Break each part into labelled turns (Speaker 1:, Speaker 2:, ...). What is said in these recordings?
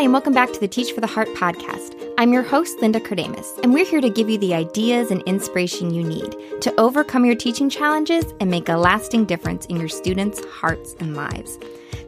Speaker 1: Hi, and welcome back to the Teach for the Heart podcast. I'm your host, Linda Kardamis, and we're here to give you the ideas and inspiration you need to overcome your teaching challenges and make a lasting difference in your students' hearts and lives.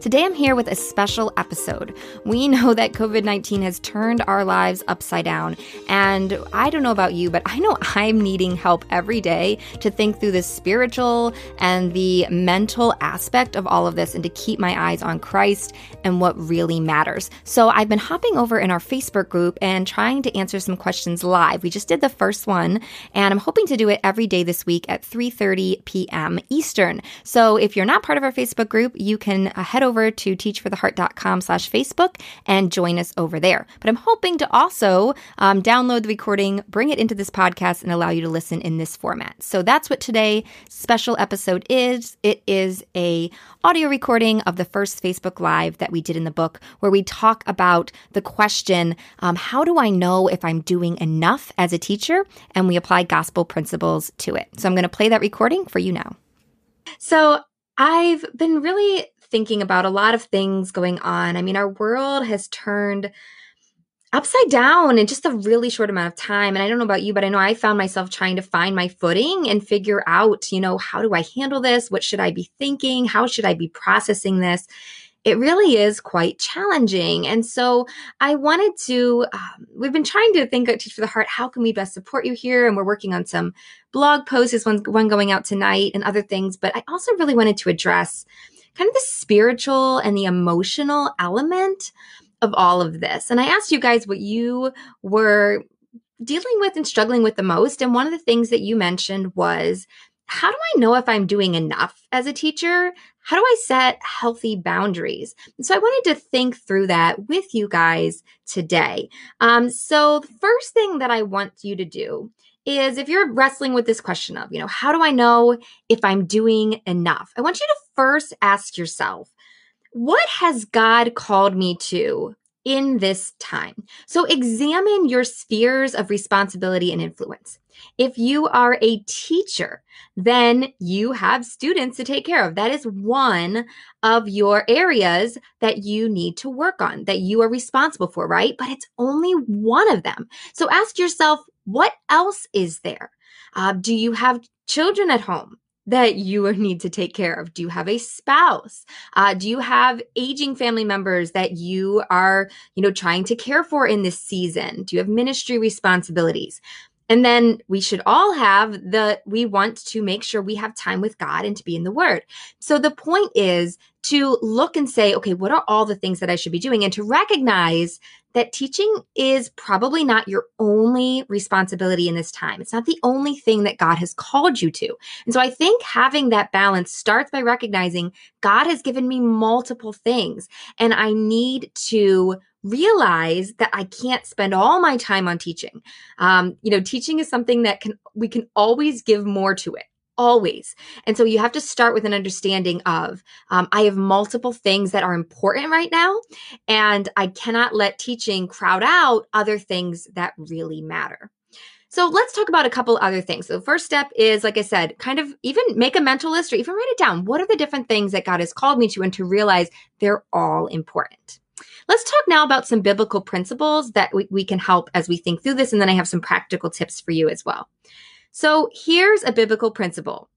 Speaker 1: Today I'm here with a special episode. We know that COVID 19 has turned our lives upside down. And I don't know about you, but I know I'm needing help every day to think through the spiritual and the mental aspect of all of this and to keep my eyes on Christ and what really matters. So I've been hopping over in our Facebook group and trying to answer some questions live. We just did the first one and I'm hoping to do it every day this week at 3:30 p.m. Eastern. So if you're not part of our Facebook group, you can uh, head over over to teachfortheheart.com slash Facebook and join us over there. But I'm hoping to also um, download the recording, bring it into this podcast, and allow you to listen in this format. So that's what today's special episode is. It is a audio recording of the first Facebook Live that we did in the book, where we talk about the question, um, how do I know if I'm doing enough as a teacher? And we apply gospel principles to it. So I'm going to play that recording for you now. So I've been really thinking about a lot of things going on. I mean, our world has turned upside down in just a really short amount of time. And I don't know about you, but I know I found myself trying to find my footing and figure out, you know, how do I handle this? What should I be thinking? How should I be processing this? It really is quite challenging. And so I wanted to, um, we've been trying to think at Teach for the Heart, how can we best support you here? And we're working on some blog posts, is one, one going out tonight and other things. But I also really wanted to address kind of the spiritual and the emotional element of all of this. And I asked you guys what you were dealing with and struggling with the most. And one of the things that you mentioned was how do I know if I'm doing enough as a teacher? How do I set healthy boundaries? And so I wanted to think through that with you guys today. Um, so the first thing that I want you to do is if you're wrestling with this question of, you know, how do I know if I'm doing enough? I want you to first ask yourself, what has God called me to in this time? So examine your spheres of responsibility and influence. If you are a teacher, then you have students to take care of. That is one of your areas that you need to work on, that you are responsible for, right? But it's only one of them. So ask yourself, what else is there? Uh, do you have children at home? that you need to take care of? Do you have a spouse? Uh, do you have aging family members that you are, you know, trying to care for in this season? Do you have ministry responsibilities? And then we should all have the, we want to make sure we have time with God and to be in the Word. So the point is to look and say, okay, what are all the things that I should be doing? And to recognize that teaching is probably not your only responsibility in this time. It's not the only thing that God has called you to. And so I think having that balance starts by recognizing God has given me multiple things and I need to realize that I can't spend all my time on teaching. Um, you know, teaching is something that can, we can always give more to it always. And so you have to start with an understanding of um, I have multiple things that are important right now, and I cannot let teaching crowd out other things that really matter. So let's talk about a couple other things. So the first step is, like I said, kind of even make a mental list or even write it down. What are the different things that God has called me to and to realize they're all important. Let's talk now about some biblical principles that we, we can help as we think through this. And then I have some practical tips for you as well. So here's a biblical principle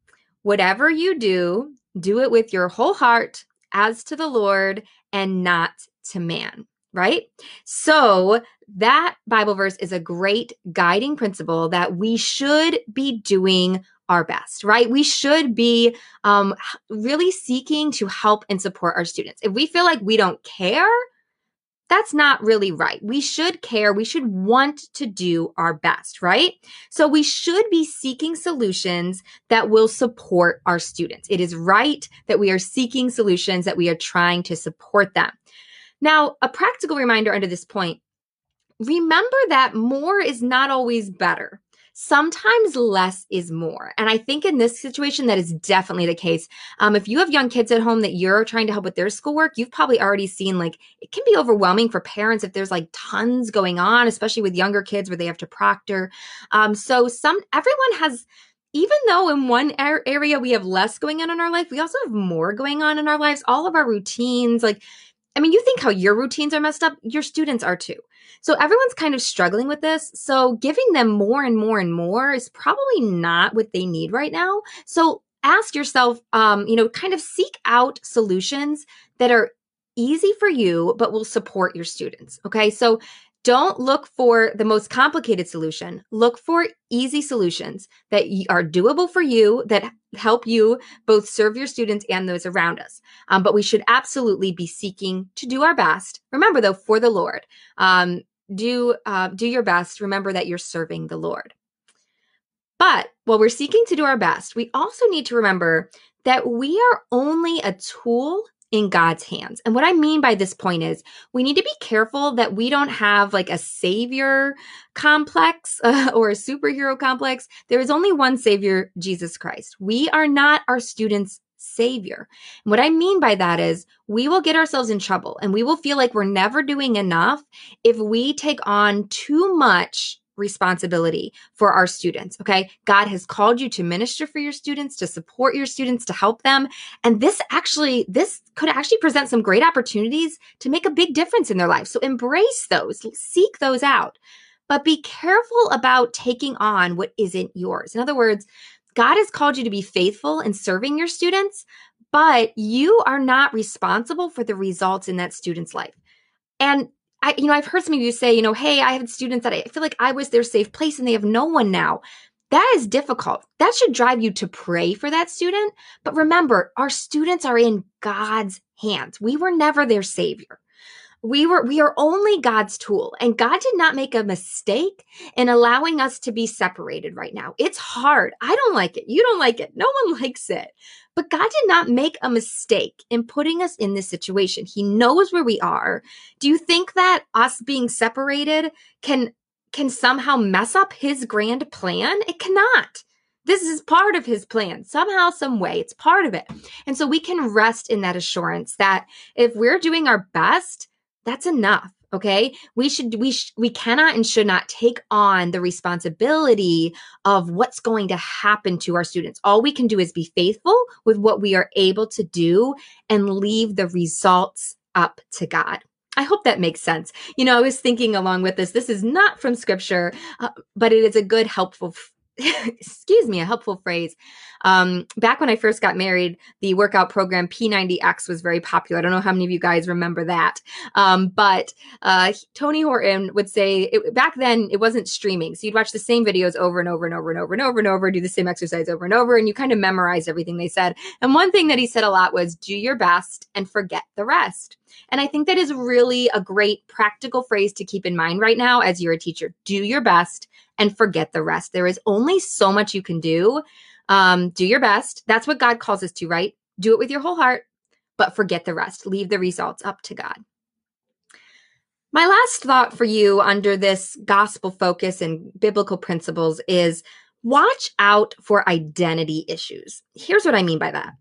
Speaker 1: whatever you do, do it with your whole heart as to the Lord and not to man, right? So that Bible verse is a great guiding principle that we should be doing our best, right? We should be um, really seeking to help and support our students. If we feel like we don't care, that's not really right. We should care. We should want to do our best, right? So we should be seeking solutions that will support our students. It is right that we are seeking solutions that we are trying to support them. Now, a practical reminder under this point remember that more is not always better sometimes less is more. And I think in this situation, that is definitely the case. Um, if you have young kids at home that you're trying to help with their schoolwork, you've probably already seen like it can be overwhelming for parents if there's like tons going on, especially with younger kids where they have to proctor. Um, so some everyone has even though in one area we have less going on in our life, we also have more going on in our lives. All of our routines, like I mean, you think how your routines are messed up, your students are too. So everyone's kind of struggling with this. So giving them more and more and more is probably not what they need right now. So ask yourself, um, you know, kind of seek out solutions that are easy for you, but will support your students. Okay. So don't look for the most complicated solution. Look for easy solutions that are doable for you, that help you both serve your students and those around us. Um, but we should absolutely be seeking to do our best. Remember, though, for the Lord. Um, do uh, do your best. Remember that you're serving the Lord. But while we're seeking to do our best, we also need to remember that we are only a tool in God's hands. And what I mean by this point is we need to be careful that we don't have like a savior complex uh, or a superhero complex. There is only one savior, Jesus Christ. We are not our students' savior. And what I mean by that is we will get ourselves in trouble and we will feel like we're never doing enough if we take on too much responsibility for our students. Okay. God has called you to minister for your students, to support your students, to help them. And this actually, this could actually present some great opportunities to make a big difference in their life. So embrace those, seek those out, but be careful about taking on what isn't yours. In other words, God has called you to be faithful in serving your students, but you are not responsible for the results in that student's life. And I, you know, I've heard some of you say, you know, hey, I have students that I feel like I was their safe place and they have no one now. That is difficult. That should drive you to pray for that student. But remember, our students are in God's hands. We were never their savior we were we are only God's tool and God did not make a mistake in allowing us to be separated right now. It's hard. I don't like it. You don't like it. No one likes it. But God did not make a mistake in putting us in this situation. He knows where we are. Do you think that us being separated can can somehow mess up his grand plan? It cannot. This is part of his plan. Somehow, some way, it's part of it. And so we can rest in that assurance that if we're doing our best, that's enough okay? We should we sh- we cannot and should not take on the responsibility of what's going to happen to our students. All we can do is be faithful with what we are able to do and leave the results up to god. I hope that makes sense. You know, I was thinking along with this, this is not from scripture, uh, but it is a good, helpful excuse me, a helpful phrase. Um, back when I first got married, the workout program P90X was very popular. I don't know how many of you guys remember that. Um, but uh, Tony Horton would say it, back then it wasn't streaming. So you'd watch the same videos over and over and over and over and over and over, do the same exercise over and over, and you kind of memorize everything they said. And one thing that he said a lot was do your best and forget the rest. And I think that is really a great practical phrase to keep in mind right now as you're a teacher. Do your best and forget the rest. There is only so much you can do. Um, do your best. That's what God calls us to, right? Do it with your whole heart, but forget the rest. Leave the results up to God. My last thought for you under this gospel focus and biblical principles is watch out for identity issues. Here's what I mean by that.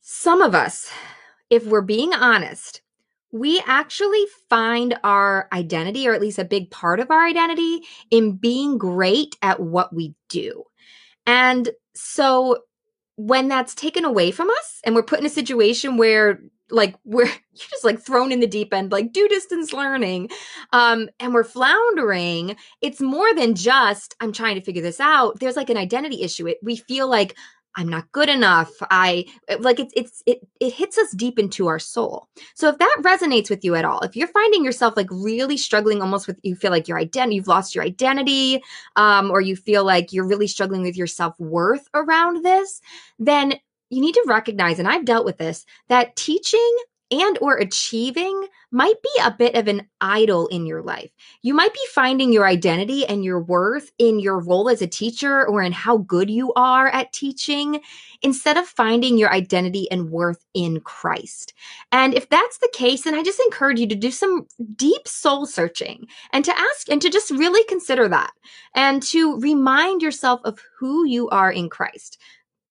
Speaker 1: Some of us, if we're being honest, we actually find our identity, or at least a big part of our identity, in being great at what we do. And so when that's taken away from us and we're put in a situation where like we're just like thrown in the deep end like do distance learning um and we're floundering it's more than just i'm trying to figure this out there's like an identity issue it we feel like I'm not good enough. I like it's it's it it hits us deep into our soul. So if that resonates with you at all, if you're finding yourself like really struggling almost with you feel like your identity, you've lost your identity, um, or you feel like you're really struggling with your self-worth around this, then you need to recognize, and I've dealt with this, that teaching and or achieving might be a bit of an idol in your life. You might be finding your identity and your worth in your role as a teacher or in how good you are at teaching instead of finding your identity and worth in Christ. And if that's the case, then I just encourage you to do some deep soul searching and to ask and to just really consider that and to remind yourself of who you are in Christ.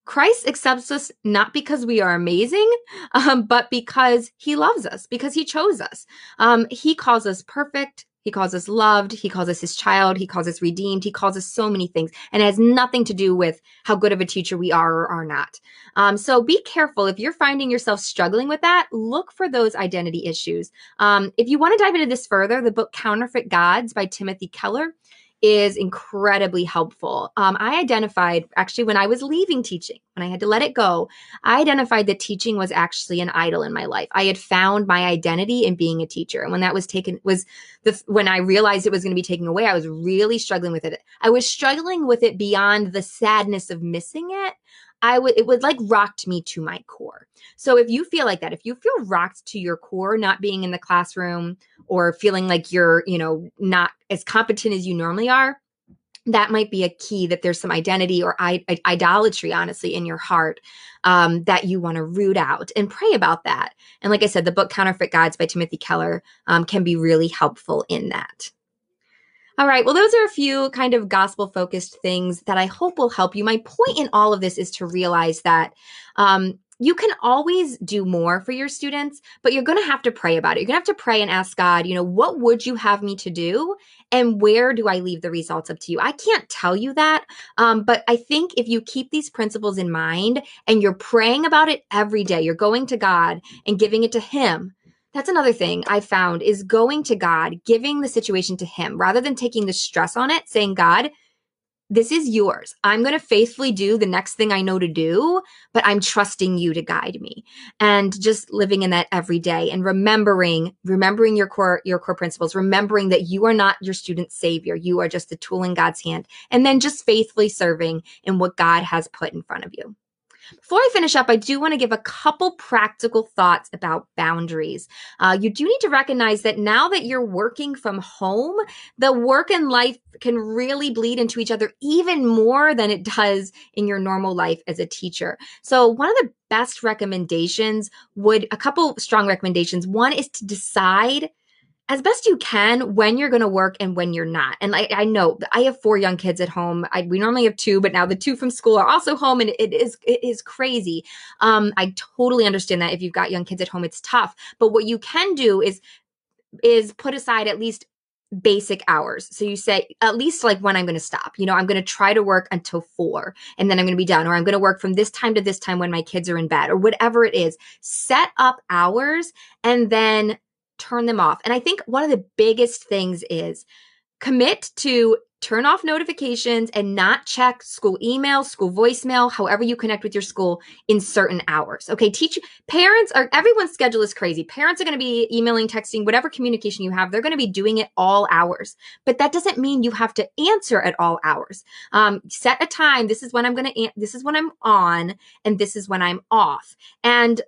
Speaker 1: Christ accepts us not because we are amazing, um, but because he loves us, because he chose us. Um, he calls us perfect. He calls us loved. He calls us his child. He calls us redeemed. He calls us so many things. And it has nothing to do with how good of a teacher we are or are not. Um, so be careful. If you're finding yourself struggling with that, look for those identity issues. Um, if you want to dive into this further, the book Counterfeit Gods by Timothy Keller is incredibly helpful. Um, I identified actually when I was leaving teaching, when I had to let it go, I identified that teaching was actually an idol in my life. I had found my identity in being a teacher. And when that was taken, was the, when I realized it was going to be taken away, I was really struggling with it. I was struggling with it beyond the sadness of missing it. I would, it would like rocked me to my core. So if you feel like that, if you feel rocked to your core, not being in the classroom or feeling like you're, you know, not as competent as you normally are, that might be a key that there's some identity or I- idolatry, honestly, in your heart um, that you want to root out and pray about that. And like I said, the book Counterfeit Gods by Timothy Keller um, can be really helpful in that. All right. Well, those are a few kind of gospel focused things that I hope will help you. My point in all of this is to realize that um, you can always do more for your students, but you're going to have to pray about it. You're going to have to pray and ask God, you know, what would you have me to do? And where do I leave the results up to you? I can't tell you that. Um, but I think if you keep these principles in mind and you're praying about it every day, you're going to God and giving it to Him, that's another thing I found is going to God, giving the situation to Him rather than taking the stress on it, saying, God, this is yours. I'm going to faithfully do the next thing I know to do, but I'm trusting you to guide me and just living in that every day and remembering, remembering your core, your core principles, remembering that you are not your student's savior. You are just a tool in God's hand. And then just faithfully serving in what God has put in front of you. Before I finish up, I do want to give a couple practical thoughts about boundaries. Uh, you do need to recognize that now that you're working from home, the work and life can really bleed into each other even more than it does in your normal life as a teacher. So, one of the best recommendations would a couple strong recommendations. One is to decide as best you can when you're going to work and when you're not. And I, I know I have four young kids at home. I, we normally have two, but now the two from school are also home, and it is it is crazy. Um, I totally understand that if you've got young kids at home, it's tough. But what you can do is is put aside at least basic hours. So you say at least like when I'm going to stop. You know, I'm going to try to work until 4 and then I'm going to be done or I'm going to work from this time to this time when my kids are in bed or whatever it is. Set up hours and then turn them off. And I think one of the biggest things is commit to turn off notifications and not check school email, school voicemail, however you connect with your school in certain hours. Okay. Teach parents are everyone's schedule is crazy. Parents are going to be emailing, texting, whatever communication you have, they're going to be doing it all hours. But that doesn't mean you have to answer at all hours. Um, set a time. This is when I'm going to, this is when I'm on and this is when I'm off. And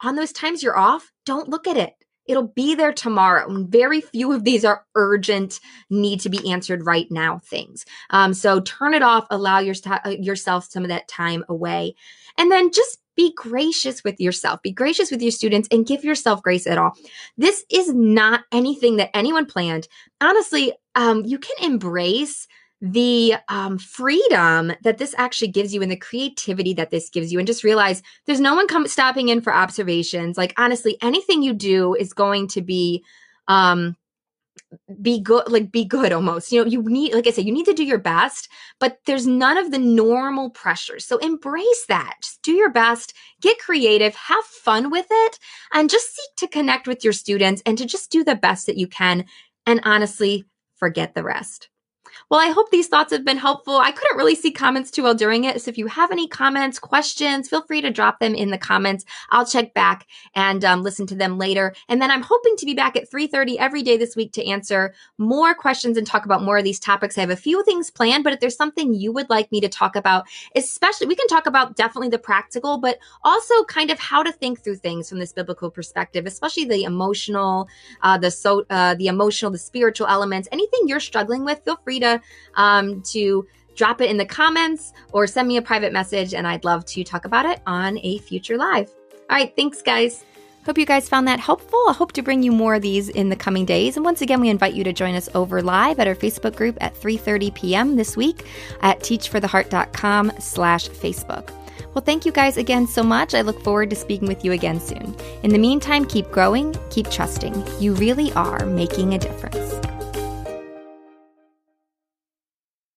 Speaker 1: on those times you're off, don't look at it It'll be there tomorrow. And Very few of these are urgent, need to be answered right now things. Um, so turn it off, allow your, uh, yourself some of that time away. And then just be gracious with yourself, be gracious with your students, and give yourself grace at all. This is not anything that anyone planned. Honestly, um, you can embrace the um, freedom that this actually gives you and the creativity that this gives you and just realize there's no one come stopping in for observations. Like honestly anything you do is going to be um be good like be good almost. You know you need like i said you need to do your best but there's none of the normal pressures. So embrace that. Just do your best get creative have fun with it and just seek to connect with your students and to just do the best that you can and honestly forget the rest well, I hope these thoughts have been helpful. I couldn't really see comments too well during it. So if you have any comments, questions, feel free to drop them in the comments. I'll check back and um, listen to them later. And then I'm hoping to be back at 3.30 every day this week to answer more questions and talk about more of these topics. I have a few things planned, but if there's something you would like me to talk about, especially we can talk about definitely the practical, but also kind of how to think through things from this biblical perspective, especially the emotional, uh, the so, uh, the emotional, the spiritual elements, anything you're struggling with, feel free to um, to drop it in the comments or send me a private message, and I'd love to talk about it on a future live. All right, thanks, guys. Hope you guys found that helpful. I hope to bring you more of these in the coming days. And once again, we invite you to join us over live at our Facebook group at 3.30 p.m. this week at teachfortheheart.com slash Facebook. Well, thank you guys again so much. I look forward to speaking with you again soon. In the meantime, keep growing, keep trusting. You really are making a difference.